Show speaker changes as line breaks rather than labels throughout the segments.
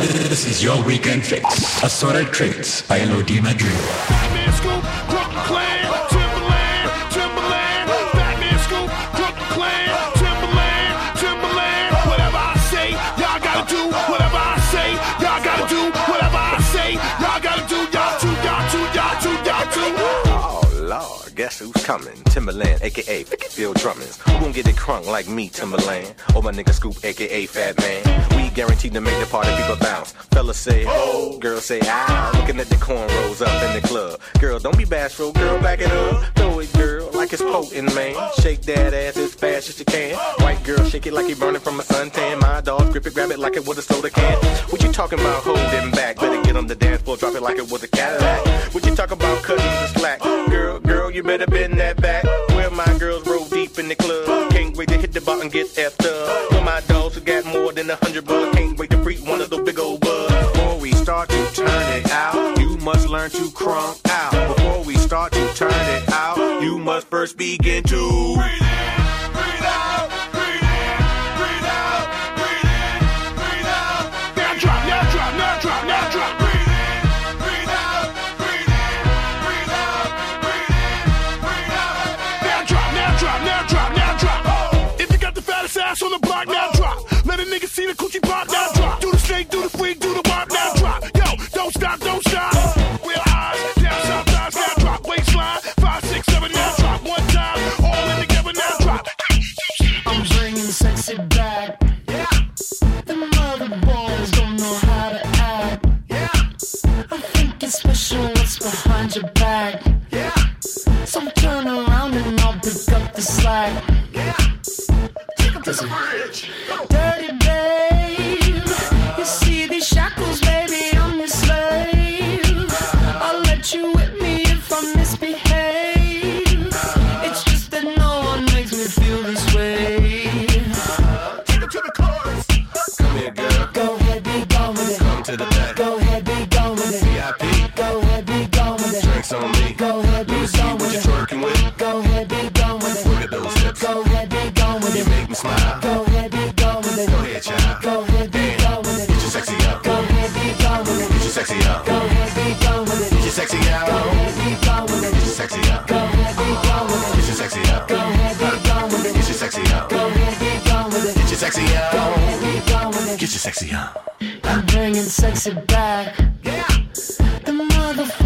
This is your weekend fix. Assorted traits by Elodie Madrid.
Coming? Timbaland, aka Phil Drummond. Who gon' get it crunk like me, Timbaland? Or my nigga Scoop, aka Fat Man. We guaranteed to make the party people bounce. Fellas say, oh, girls say, ah. Looking at the cornrows up in the club. Girl, don't be bashful, girl, back it up. Throw it, girl, like it's potent, man. Shake that ass as fast as you can. White girl, shake it like you burning from a suntan. My dog, grip it, grab it like it was a soda can. What you talking about holding back? Better get on the dance floor, drop it like it was a Cadillac. What you talking about cutting the slack? Girl, girl, you better bend that back. Where my girls roll deep in the club. Can't wait to hit the and get effed up. Where my dogs who got more than a hundred bucks. Can't wait to freak one of those big old bugs. Before we start to turn it out, you must learn to crunk out. Before we start to turn it you must first begin to breathe in, breathe out, breathe in, breathe out, breathe in, breathe out.
Now drop, now drop, now drop, now drop.
Breathe in, breathe out, breathe in, breathe out, breathe in, breathe out.
Now drop, now drop, now drop, now drop. If you got the fattest ass on the block, now drop. Let a nigga see the coochie pop, now drop. The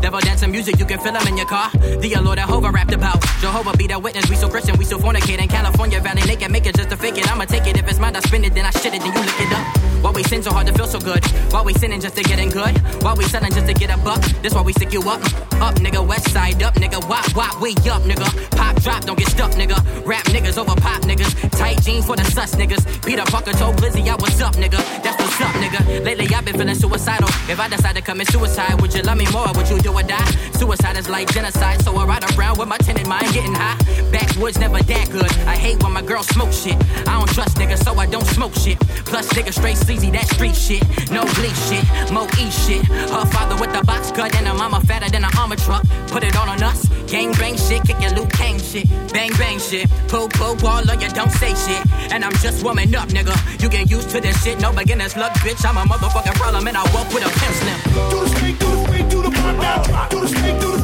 Devil dancing music, you can feel them in your car. The Lord Jehovah rapped about. Jehovah be the witness, we so Christian, we so fornicate. In California Valley, naked, make it just to fake it. I'ma take it. If it's mine, I spin it, then I shit it, then you lick it up. Why we sin so hard to feel so good? Why we sinning just to get in good? Why we selling just to get a buck? This why we stick you up. Up, nigga, west side up, nigga. Wop, wop, we up, nigga. Pop, drop, don't get stuck, nigga. Rap niggas over pop niggas. Tight jeans for the sus niggas. Peter Parker told Blizzy, I what's up, nigga. That's what's up, nigga. Lately I've been feeling suicidal. If I decide to commit suicide, would you love me more or would you do or die. Suicide is like genocide, so I ride around with my ten in mind, getting high. Backwoods never that good. I hate when my girl smoke shit. I don't trust niggas, so I don't smoke shit. Plus, niggas straight sleazy, that street shit. No bleach shit, mo E shit. Her father with the box cut and her mama fatter than a armor truck. Put it all on us. Gang bang shit, kick your Liu Kang shit. Bang bang shit. Poo poo, all on you, don't say shit. And I'm just warming up, nigga. You get used to this shit, no beginners luck, bitch. I'm a motherfucking problem and I walk with a pimp slip.
Do the street, do the street come on. Do the snake, do the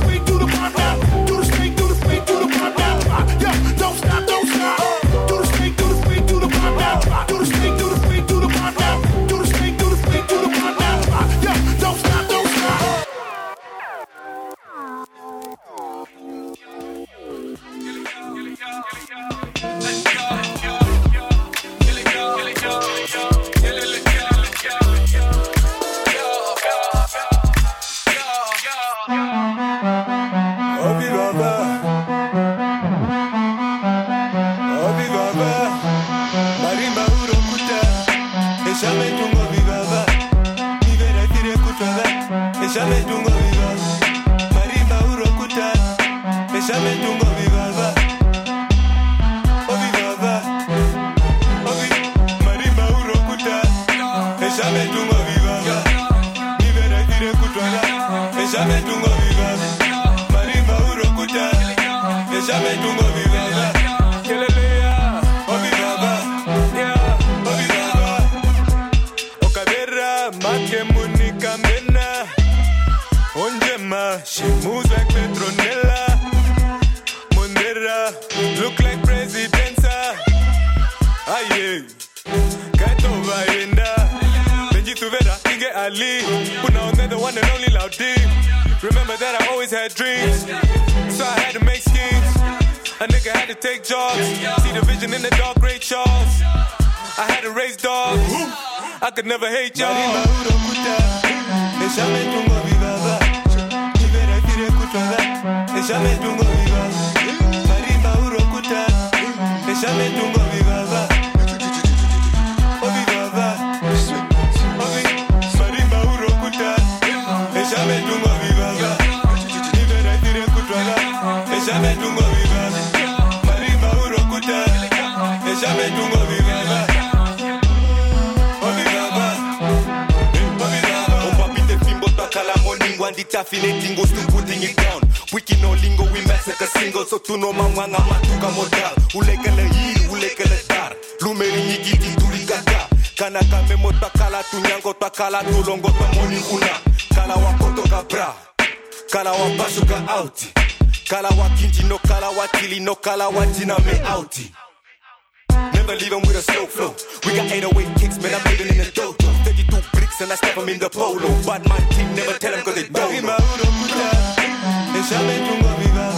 Jamais tu
ngovi baba to
putting it down wiki no lingo we massacre single so tuno mangwanga matuka modal ulekele hii ulekele dar lumeri nyikiti tulikaka kana kamemo twakala tunyango twakala tulongo twamoni kuna kala wakotoka bra kala wapasuka auti kala wakinji no kala watili no kala watiname auti Never leave him with a slow flow. We got 808 kicks, man. I'm living in a dojo. 32 bricks and I step them in the polo. But my team never tell them cause they don't know.
Eșa me
tungo viva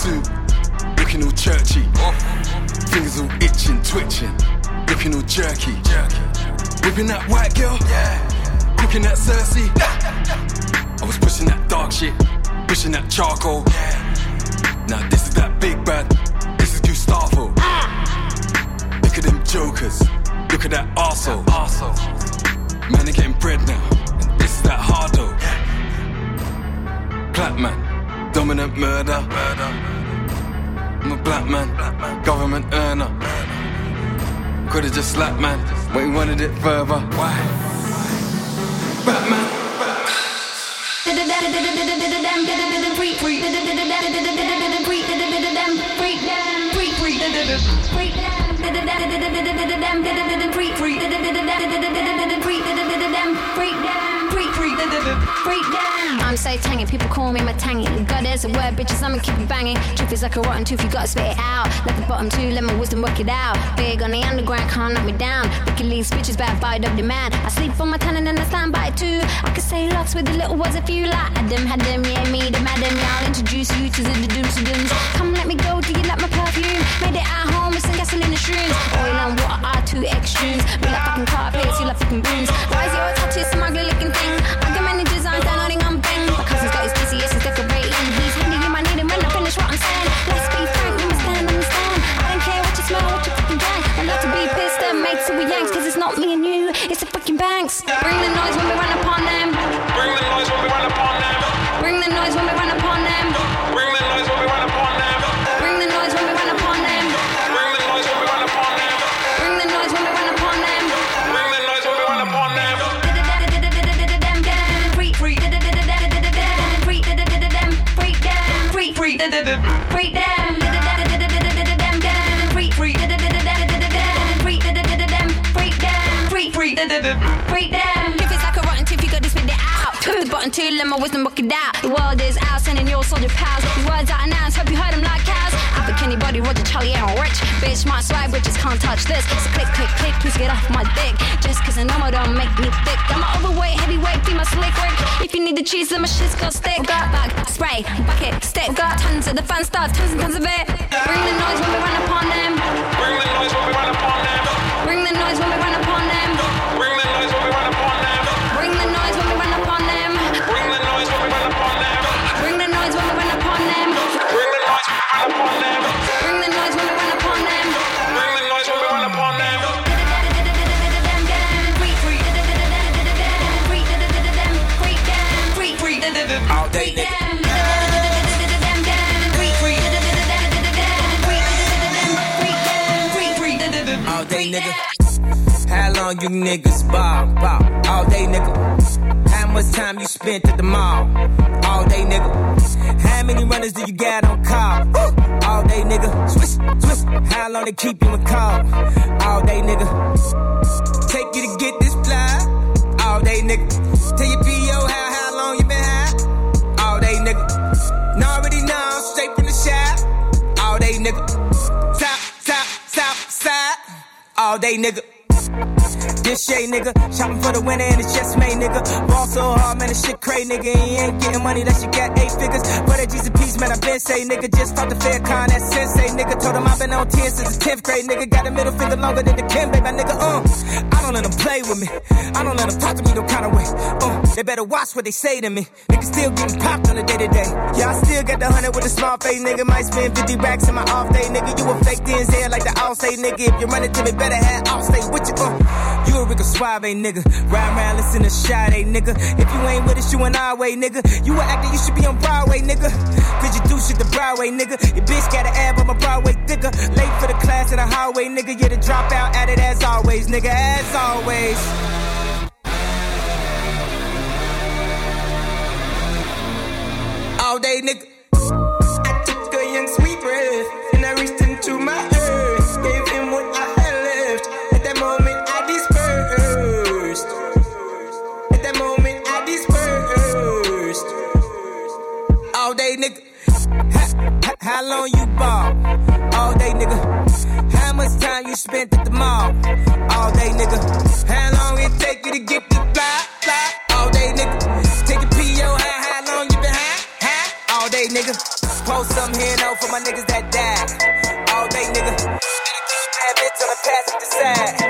suit, looking all churchy. Fingers all itching, twitching, looking all jerky. Whipping that white girl, cooking that Cersei. I was pushing that dark shit, pushing that charcoal. Now this is that big bad, this is Gustavo. Look at them jokers, look at that arsehole. Man, they getting bread now, and this is that hardo. Black man, dominant murder. I'm a black man, government earner. Could've just slapped man, but he wanted it further. Why? Batman.
I'm so tangy, people call me my tangy. God, there's a word, bitches, I'ma keep it banging. Truth is like a rotten tooth, you gotta spit it out. Let the bottom two, let my wisdom work it out. Big on the underground, can't knock me down. Wicked lead speeches, bad up the man. I sleep on my talent and I stand by too. I could say lots with the little words if you like. Adam, had them, yeah, me, the madam, yeah. I'll introduce you to the dooms and dooms. Come, let me go, do you like my perfume? Made it at home with some gasoline and shrooms. Oil and water are two extremes. We like fucking car plates, you like fucking booms. Why is your tattoo ugly looking thing? I got many let my wisdom work it out. The world is out, sending your soldier pals. These words I announce, hope you heard them like cows. I'm Kenny Body, Roger, Charlie, and Rich. Bitch, my swag, bitches can't touch this. So click, click, click, please get off my dick. Just cause I know I don't make me thick. I'm an overweight, heavyweight, female slick Rick. If you need the cheese, then my shit's got stick. Got bag, spray, bucket, stick. Got tons of the fun stuff, tons and tons of it. Bring the noise when we run upon them.
Bring the noise when we run upon them.
Bring the noise when we
long you niggas ball? Ball. All day, nigga. How much time you spent at the mall? All day, nigga. How many runners do you got on call? All day, nigga. Swish, swish. How long they keep you in call? All day, nigga. Take you to get this fly. All day, nigga. Tell your PO how, how long you been high? All day, nigga. Now already know, straight from the shop. All day, nigga. Top, top, south side. All day, nigga. This shade, nigga. Shopping for the winner and it's just made, nigga. Ball so hard, man, this shit crazy, nigga. He ain't getting money that you got eight figures. But at Jesus Peace, man, I been say, nigga. Just fought the fair con, that sensei, nigga. Told him I've been on 10 since the 10th grade, nigga. Got a middle finger longer than the Kim, baby, nigga. Uh, I don't let them play with me. I don't let them talk to me no kind of way. Uh, they better watch what they say to me. Nigga still getting popped on the day to day. Yeah, I still got the hundred with a small face, nigga. Might spend 50 racks in my off day, nigga. You a fake DNZ like the all say, nigga. If you run it to me, better have all stay with you. Uh, you a Rico Suave, nigga. Ride around, listen to Sade, nigga. If you ain't with us, you an our way, nigga. You an actor, you should be on Broadway, nigga. Cause you do shit the Broadway, nigga. Your bitch got an ab on my Broadway thicker. Late for the class in the highway, nigga. You're the dropout at it as always, nigga. As always. All day, nigga.
I took a young sweet breath and I reached into my
long you ball? All day, nigga. How much time you spent at the mall? All day, nigga. How long it take you to get the fly, fly? All day, nigga. Take your PO high, how long you been high, high? All day, nigga. Post some here now for my niggas that died. All day, nigga. Bad bitch on the passenger side.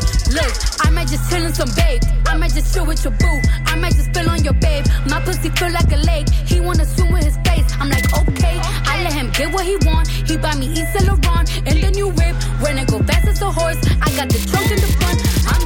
Look, I might just chill in some babe. I might just chill with your boo. I might just spill on your babe. My pussy feel like a lake. He wanna swim with his face. I'm like, okay. I let him get what he want. He buy me Yves Saint Laurent and the new whip. When I go fast as a horse, I got the trunk in the front. I'm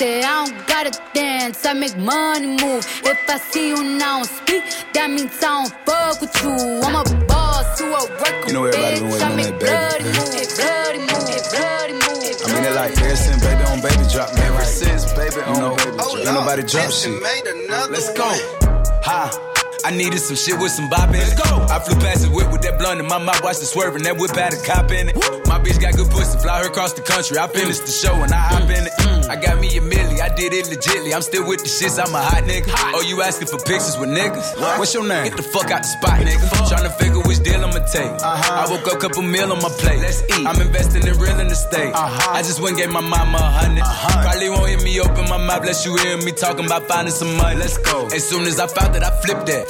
Say I don't gotta dance, I make money move. If I see you now speak, that means I don't fuck with you. I'm a boss, you a worker,
You know everybody been waiting
I
on
make
that
bloody
baby.
move, bloody move, bloody move.
I mean, it like ever since baby on baby drop, man. Ever since baby on you know, baby drop. Ain't nobody drop shit.
Let's go. Ha. I needed some shit with some bop in it. Let's go. I flew past the whip with that blunt in my mouth, watched it swerving. That whip had a cop in it. My bitch got good pussy, fly her across the country. I finished the show and I hop in it. I got me a milli, I did it legitly. I'm still with the shits, I'm a hot nigga. Oh, you asking for pictures with niggas? What? What's your name? Get the fuck out the spot, nigga. Trying to figure which deal I'ma take. Uh-huh. I woke up, couple meal on my plate. Let's eat. I'm investing in real estate. Uh-huh. I just went and gave my mama a hundred. uh-huh. Probably won't hear me open my mouth, bless you hear me talking about finding some money. Let's go. As soon as I found that, I flipped that.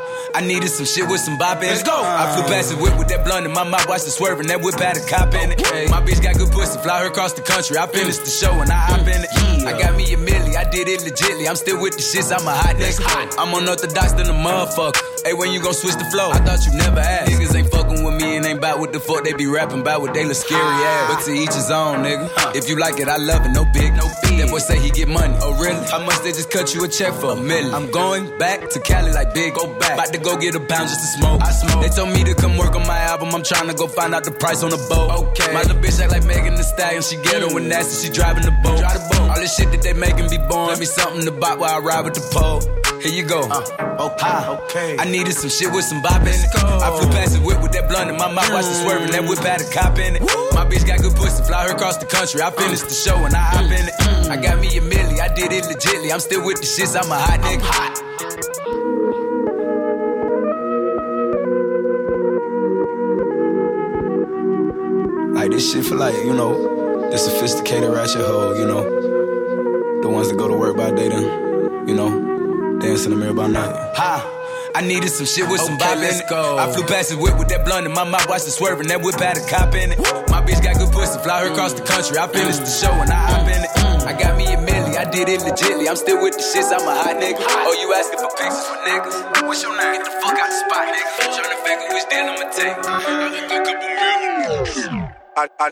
I needed some shit with some bop in it. Let's go. I flew past the whip with that blunt in my mouth, watched it swerving. That whip had a cop in it. My bitch got good pussy, fly her across the country. I finished the show and I hop in it. I got me a milli, I did it legitly. I'm still with the shits, I'm a hot nigga. I'm unorthodox than a motherfucker. Hey, when you gon' switch the flow? I thought you never asked. Niggas ain't fucking with me ain't bout what the fuck they be rapping about what they look scary ass. But to each his own, nigga. If you like it, I love it, no big, no big. That boy say he get money. Oh, really? How much they just cut you a check for? A million. I'm going back to Cali like big, go back. About to go get a pound just to smoke. I smoke. They told me to come work on my album. I'm trying to go find out the price on the boat. Okay. My little bitch act like Megan Thee Stallion. She ghetto and mm. nasty. She driving the boat. Drive the boat. All this shit that they making be born. Let me something to buy while I ride with the pole. Here you go. Uh, okay, okay. I needed some shit with some it. I flew past the whip with that blunt in my mouth, watched it swerving. That whip had a cop in it. My bitch got good pussy, fly her across the country. I finished the show and I hop in it. I got me a milli, I did it legitly. I'm still with the shits, I'm a hot nigga. hot.
Like this shit for like, you know, the sophisticated ratchet hoe, you know. The ones that go to work by day then, you know, dance in the mirror by night.
Ha! I needed some shit with some bop in it. I flew past the whip with that blunt in my mouth, watched it swerving. That whip had a cop in it. My bitch got good pussy, fly her across the country. I finished the show and I hop in it. I got me a milli, I did it legitly. I'm still with the shits, I'm a hot nigga. Oh, you asking for pictures with niggas? What's your name? Get the fuck out the spot, nigga. Tryna figure which deal I'ma take.
I, I,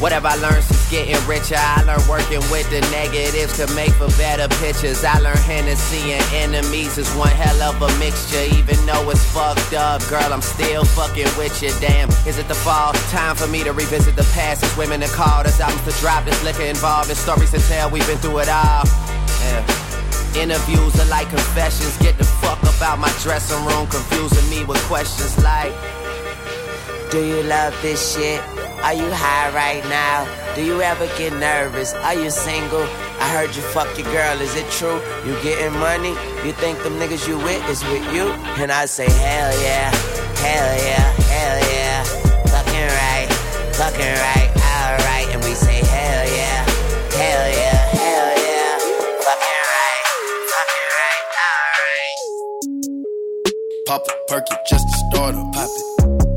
Whatever I learned since getting richer, I learned working with the negatives to make for better pictures. I learned Hennessy and enemies is one hell of a mixture. Even though it's fucked up, girl, I'm still fucking with you. Damn, is it the fall? Time for me to revisit the past. It's women that call, there's albums to drop, there's liquor involved, there's stories to tell. We've been through it all. Yeah. Interviews are like confessions. Get the fuck up out my dressing room, confusing me with questions like Do you love this shit? Are you high right now? Do you ever get nervous? Are you single? I heard you fuck your girl, is it true? You getting money? You think them niggas you with is with you? And I say, hell yeah, hell yeah, hell yeah. Fucking right, fucking right, alright. And we say, hell yeah, hell yeah, hell yeah. Fucking right, fucking right, alright.
Pop a perky just to start up. Pop it.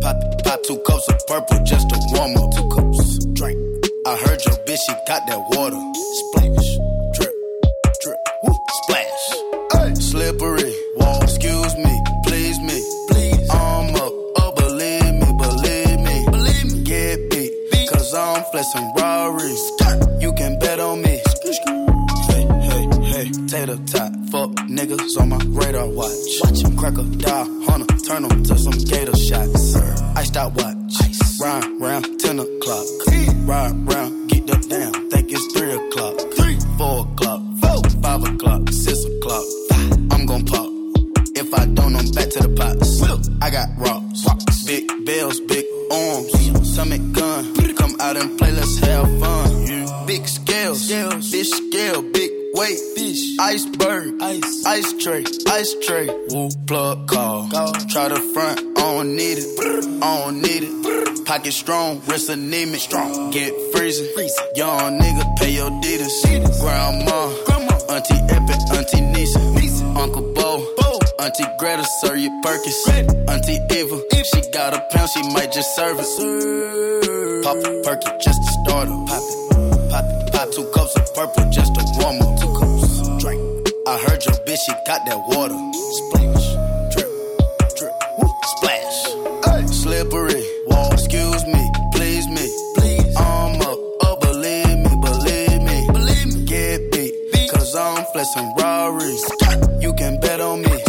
Pop it. Pop two cups of purple just to warm up. Two cups. Drink. I heard your bitch, she got that water. Splash. Drip. Drip. Woo. Splash. Hey. Slippery. Wall. Excuse me. Please me. Please. I'm up. Oh, believe me. Believe me. Believe me. Get beat. beat. Cause I'm flexing Rari. You can bet on me. Hey, hey, hey. Tater tot Fuck niggas on my radar watch. Watch 'em crack a die, hunter, turn 'em to some gator shots. Iced out watch. Ride round 10 o'clock. Ride round, get the down. Think it's 3 o'clock. 3, 4 o'clock. 4, 5 o'clock. 6 o'clock. I'm gon' pop. If I don't, I'm back to the pots. I got rocks. rocks. Big bells, big arms. Stomach gun. Come out and play, let's have fun. Big scales, fish scale, big weight, fish, iceberg, ice, ice tray, ice tray. Woo, plug call. call. Try the Pocket strong, wrist anemic, strong. Get freezing, freezing. young nigga, pay your deeders. Grandma, Auntie Epic, Auntie Nisa, Uncle Bo, Bo, Auntie Greta, serve you Perkins. Auntie Eva, if she got a pound, she might just serve it. Pop a perky just to start her. Pop it, pop it, pop two cups of purple just to warm up. Two cups, drink. I heard your bitch, she got that water. Splash, drip, drip, splash. Slippery, cause I'm. You can bet on me.
One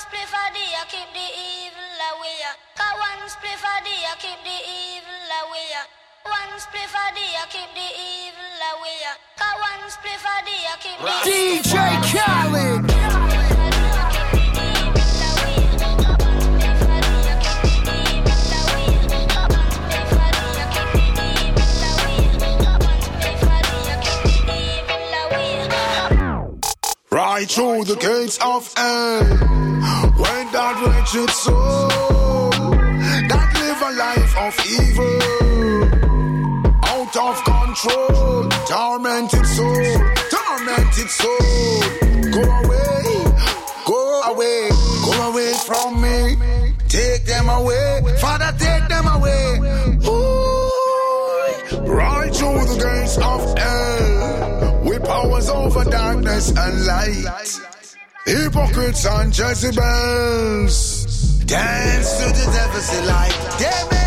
spliff a day, I keep the evil away. Cause one spliff a day, I keep the evil away. One spliff a day, I keep the evil away. Cause one spliff a day, I keep the
DJ Khaled. Through the gates of hell. When that wretched soul That live a life of evil Out of control Tormented soul Tormented soul Go away Go away Go away from me. Take them away Father take them away. Ooh, Right through the gates of hell With powers over darkness and light Hypocrites and Jezebels. Dance to the devil's delight They made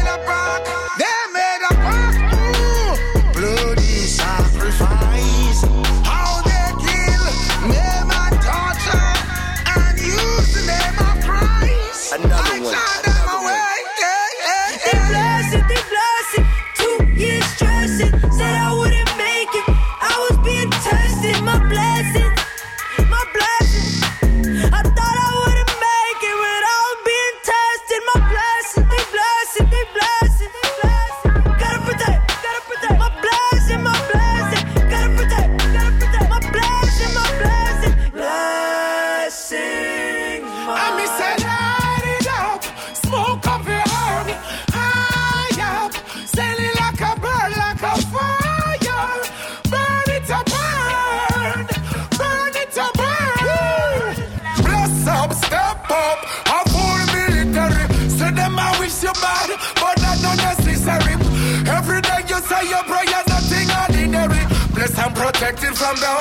protected from the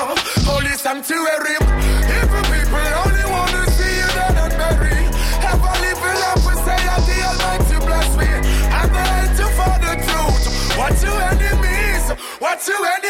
holy sanctuary. Evil people only want to see you dead and buried. Ever living up and say that the Almighty bless me. I'm the head to for the truth. What you enemies? What you enemies?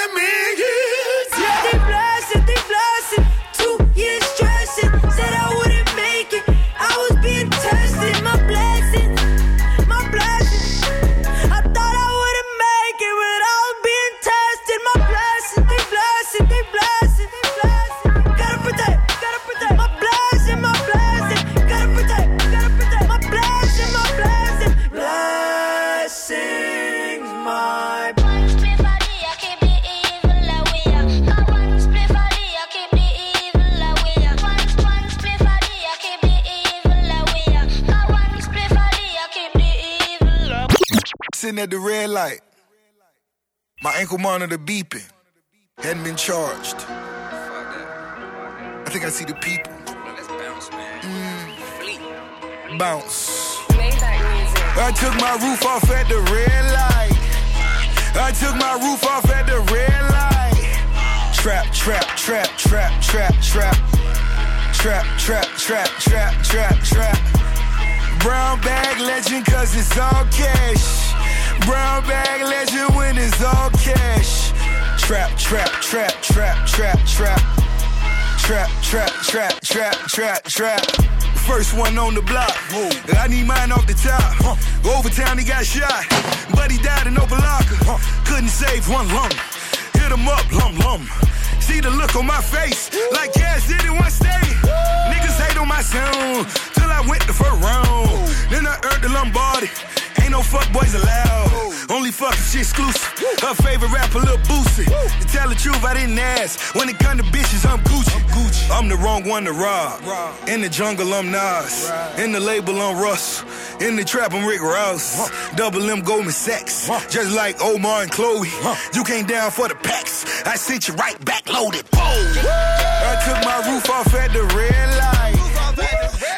Ankle monitor beeping. Hadn't been charged. I think I see the people. Mm. Bounce. I took my roof off at the red light. I took my roof off at the red light. Trap, trap, trap, trap, trap, trap. Trap, trap, trap, trap, trap, trap. Brown bag legend cause it's all cash. Brown bag legend when it's all cash. Trap, trap, trap, trap, trap, trap.
Trap, trap, trap, trap, trap, trap. First one on the block. I need mine off the top. Over town, he got shot. But he died in open locker. Couldn't save one lung. Hit him up, lum lum. See the look on my face, like Cass did in one state. Niggas hate on my sound, till I went the first round. Then I earned the Lombardi. No fuck boys allowed. Only fuck shit exclusive. Her favorite rapper, Lil Boosie. To tell the truth, I didn't ask. When it come to bitches, I'm Gucci. I'm Gucci. I'm the wrong one to rob. In the jungle, I'm Nas. In the label, I'm Russ. In the trap, I'm Rick Ross. Double M Goldman Sachs. Just like Omar and Chloe. You came down for the packs. I sent you right back loaded. Boom. I took my roof off at the red light.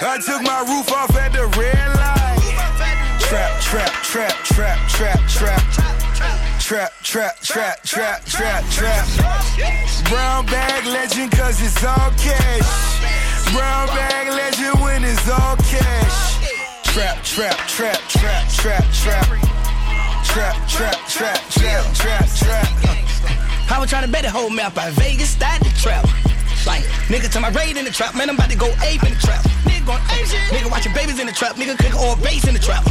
I took my roof off Trap, trap, trap, trap, trap, trap. Trap, trap, trap, trap, trap. Brown bag legend, cause it's all cash. Brown bag legend when it's all cash. Trap, trap, trap, trap, trap, trap. Trap, trap, trap, trap, trap, trap.
I was trying to bet the whole map out Vegas, start the trap. Like, nigga to my raid in the trap, man, I'm about to go ape in the trap. Nigga going ape. Nigga watching babies in the trap, nigga cooking all bass in the trap.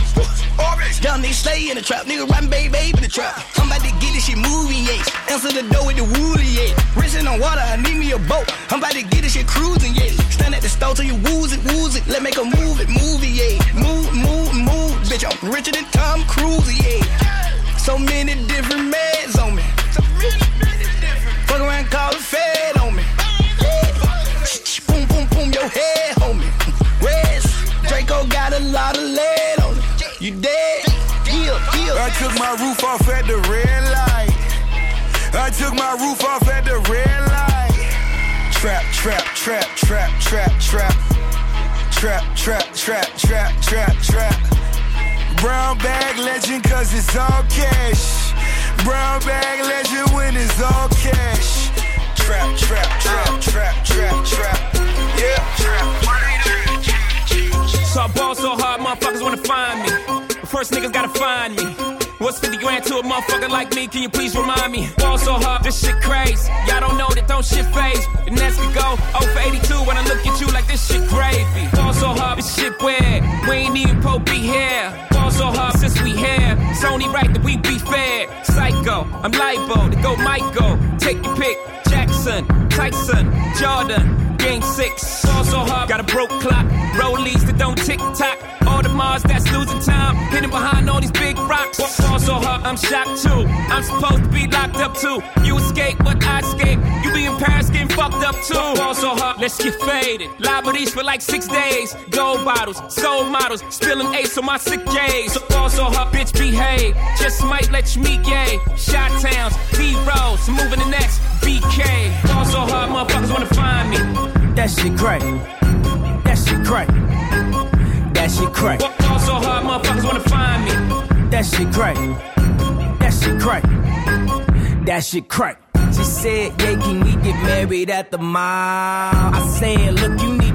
Young nigga slay in the trap, nigga riding baby babe in the trap. I'm about to get this shit moving, yeah. Answer the door with the woolly, yeah. Racing on water, I need me a boat. I'm about to get this shit cruising, yeah. Stand at the stove till you wooze it, wooze it. Let make a move it, movie, yeah. Move, move, move, bitch. I'm richer than Tom Cruise, yeah. So many different meds on me. So many, many different. Fuck around, call the Fed on me. Boom, boom, boom, your head, lot of lead on it. You dead? Heal, heal.
I took my roof off at the red light. I took my roof off at the red light. Trap, trap, trap, trap, trap, trap. Trap, trap, trap, trap, trap, trap. Brown bag legend, cause it's all cash. Brown bag legend when it's all cash. Trap, trap, trap, trap, trap, trap.
First niggas gotta find me. What's 50 grand to a motherfucker like me? Can you please remind me? Ball so hard, this shit crazy. Y'all don't know that don't shit faze. And next could go 0 for 82 when I look at you like this shit gravy. Ball so hard, this shit weird. We ain't even po be here. Ball so hard since we here. It's only right that we be fair. Psycho, I'm libo to go Michael. Take your pick. Jackson, Tyson, Jordan. Game six, ball so hard, got a broke clock. Rollies that don't tick tock. All the Mars that's losing time, hidden behind all these big rocks. Ball so hard, I'm shocked too. I'm supposed to be locked up too. You escape, but I escape. You be in Paris getting fucked up too. Ball so hard, let's get faded. Liberties for like six days. Gold bottles, soul models, spilling ace on my sick days. So ball so hard, bitch behave. Just might let you meet gay. Shot towns, B rolls, moving the next BK. Ball hard, motherfuckers wanna find me.
That shit crack. That shit crack. That shit crack.
Ball so hard, motherfuckers wanna find me.
That shit crack. That shit crack. That shit crack. She said, yeah, can we get married at the mall? I said, look, you need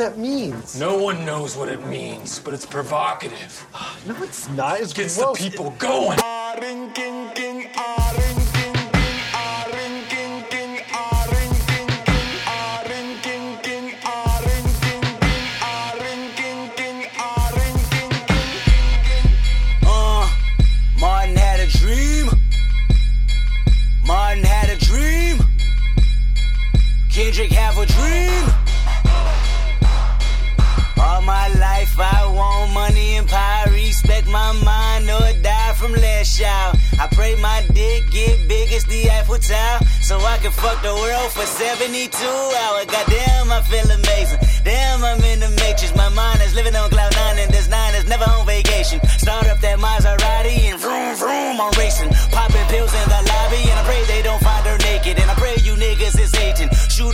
that means.
No one knows what it means, but it's provocative.
No, it's not. It's
Gets
gross.
the people going.
Life I want money and power. Respect my mind or die
from last y'all. I pray my dick get big as the Eiffel Tower, so I can fuck the world for 72 hours. Goddamn, I feel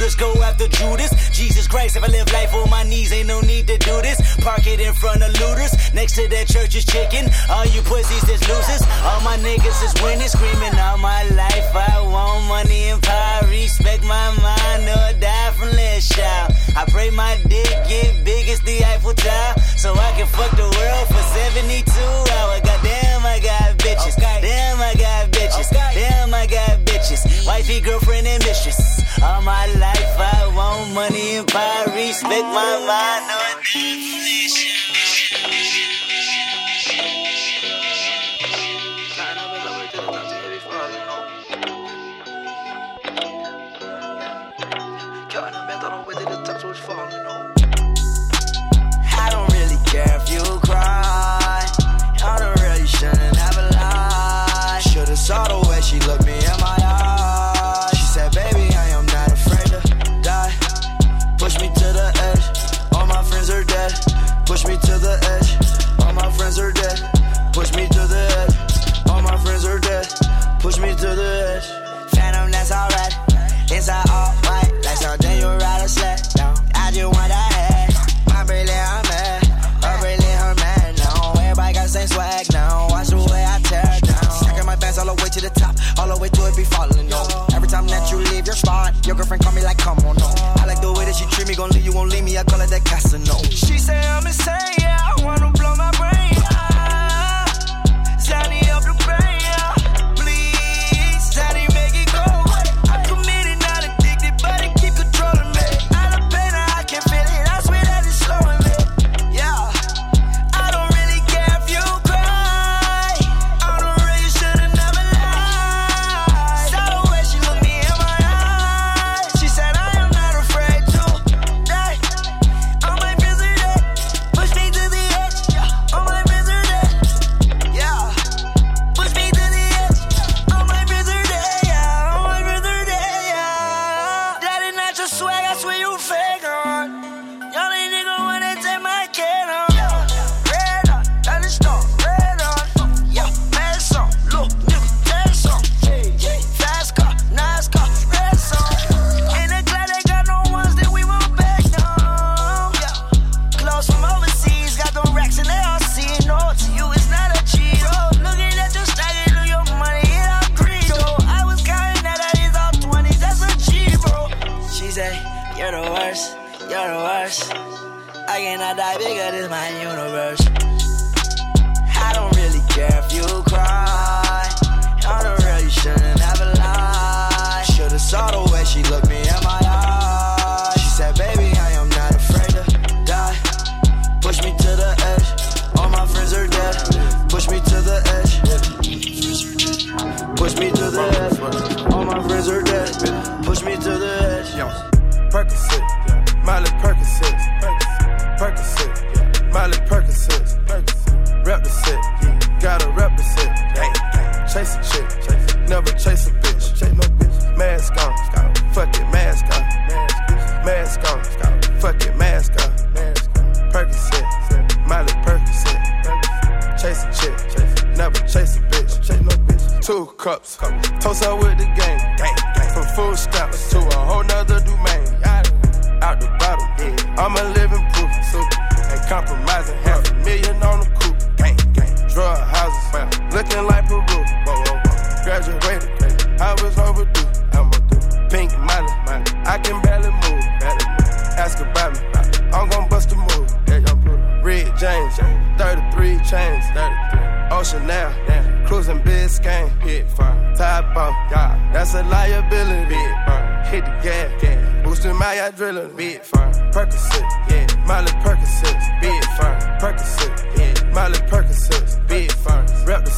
Shooters go after Judas. Jesus Christ, if I live life on my knees, ain't no need to do this. Park it in front of looters. Next to that church is chicken. All you pussies is losers. All my niggas is winning, screaming all my life. I want money and power. Respect my mind or die from less child. I pray my dick get big as the Eiffel Tower. So I can fuck the world for 72 hours. Goddamn, I got bitches. Damn, I got bitches. Damn, I got bitches. Wifey, girlfriend, and mistress. All my life I want money and power. Respect my mind or die to the edge. Phantom, that's alright. Inside all white, like something you ride a sled. I just want that head. My brilliant, I'm mad. Her brilliant, her man now. Everybody got the same swag now. Watch the way I tear down. Stacking my bands all the way to the top, all the way to it be falling on. Every time that you leave your spot, your girlfriend call me like, come on, no. I like the way that she treat me, gon' leave you, won't leave me. I call it that Casino. She say I'm insane, worst. I cannot die bigger, this my universe. I don't really care if you cry.
Ask about me, I'm gon' bust a move. Red James, 33 chains, 33. Ocean now, cruising Biscayne, hit fire. Top off, that's a liability. Hit the gas, boosting my adrenaline. Big fire. Percocet, yeah, Miley Percocet, big fire. Percocet, yeah, Miley Percocet, big fire. Rep the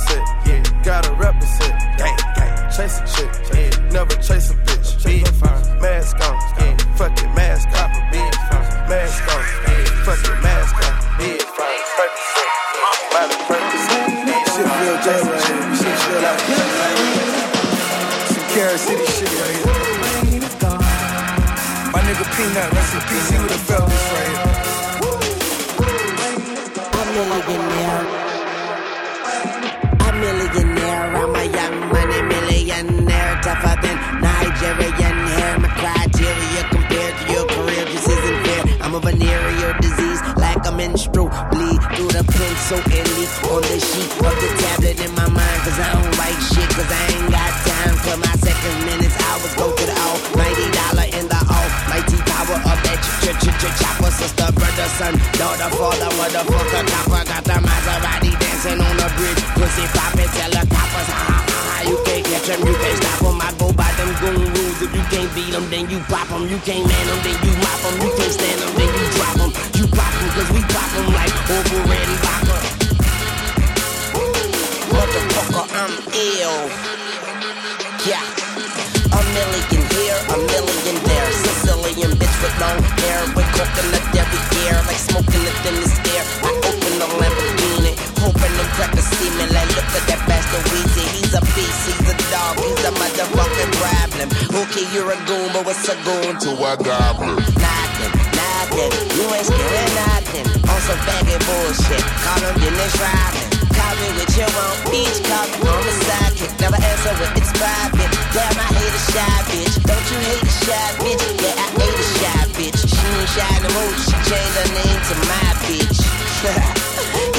yeah, gotta rep the set. Gang, gang, chase a chick, yeah, never chase a bitch.
Pencil and on the sheet of the tablet in my mind. Cause I don't write shit. Cause I ain't got time for my seconds, minutes, hours. Go to the almighty dollar in the almighty power of that ch ch ch ch chopper. Sister, brother, son, daughter, father, motherfucker, copper. Got the Maserati dancing on the bridge. Pussy poppin', tell the coppers, ha ha ha. You can't catch them, you can't stop them. I go by them goon rules. If you can't beat them, then you pop them. You can't man them, then you mop them. You can't stand them, then you drop them. Cause we pop them like over and vodka. Motherfucker, I'm ill. Yeah. A million here, a million there. Sicilian bitch with long hair, with coconut every year, like smoking the air. I open the Lamborghini, hoping them crackers see me. Like, look at that bastard Weezy. He's a beast, he's a dog, he's a motherfucking problem. Okay, you're a goon, but what's a goon to a goblin? Nothing. You ain't scared of nothing. On some baggy bullshit. Call him Dennis Rodman. Call me with your own beach, call me on the sidekick. Never answer when it's private. Damn, I hate a shy bitch. Don't you hate a shy bitch? Yeah, I hate a shy bitch. She ain't shy no more. She changed her name to my bitch.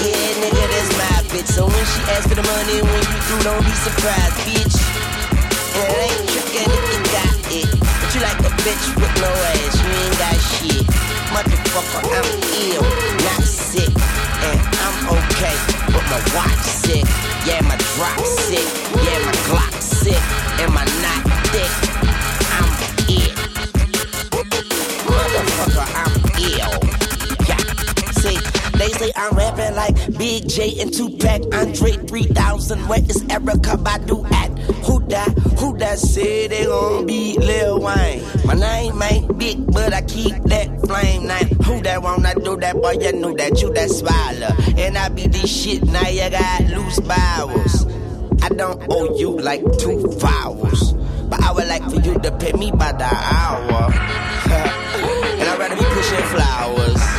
yeah, nigga, that's my bitch. So when she asks for the money, when you through, don't be surprised, bitch. And it ain't trickin' if you got But you like a bitch with no ass. You ain't got shit. Motherfucker, I'm ill, not sick. And I'm okay, but my watch sick. Yeah, my drop sick. Yeah, my Glock sick. And my knot thick. I'm it. They say I'm rapping like Big J and Tupac, Andre 3000. Where is Erykah Badu at? Who that? Who that said they gon' beat Lil Wayne? My name ain't big, but I keep that flame name. Who that wanna do that? Boy, you know that you that smiler. And I be this shit, now you got loose bowels. I don't owe you like two vowels. But I would like for you to pay me by the hour. and I'd rather be pushing flowers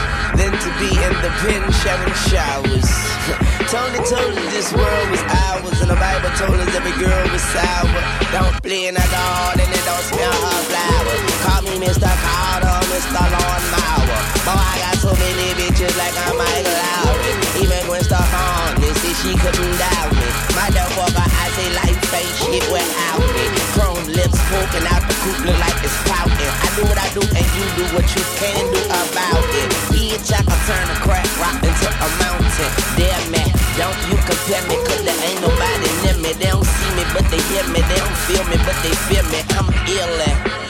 than to be in the pen sharing showers. Tony told us this world was ours, and the Bible told us every girl was sour. Don't play in the garden and it don't smell her flower. Call me Mr. Carter, Mr. Lawnmower. Boy, I got so many bitches like I'm Michael Lowrey. Even Gwen Stefani, see she couldn't doubt me. Motherfucker, I say life ain't shit without me. Chrome lips poking out the coupe look like it's pouting. I do what I do and you do what you can do about it a track, I turn a crack rock into a mountain. Damn man, don't you compare me, cause there ain't nobody near me. They don't see me, but they hear me. They don't feel me, but they fear me. I'm ill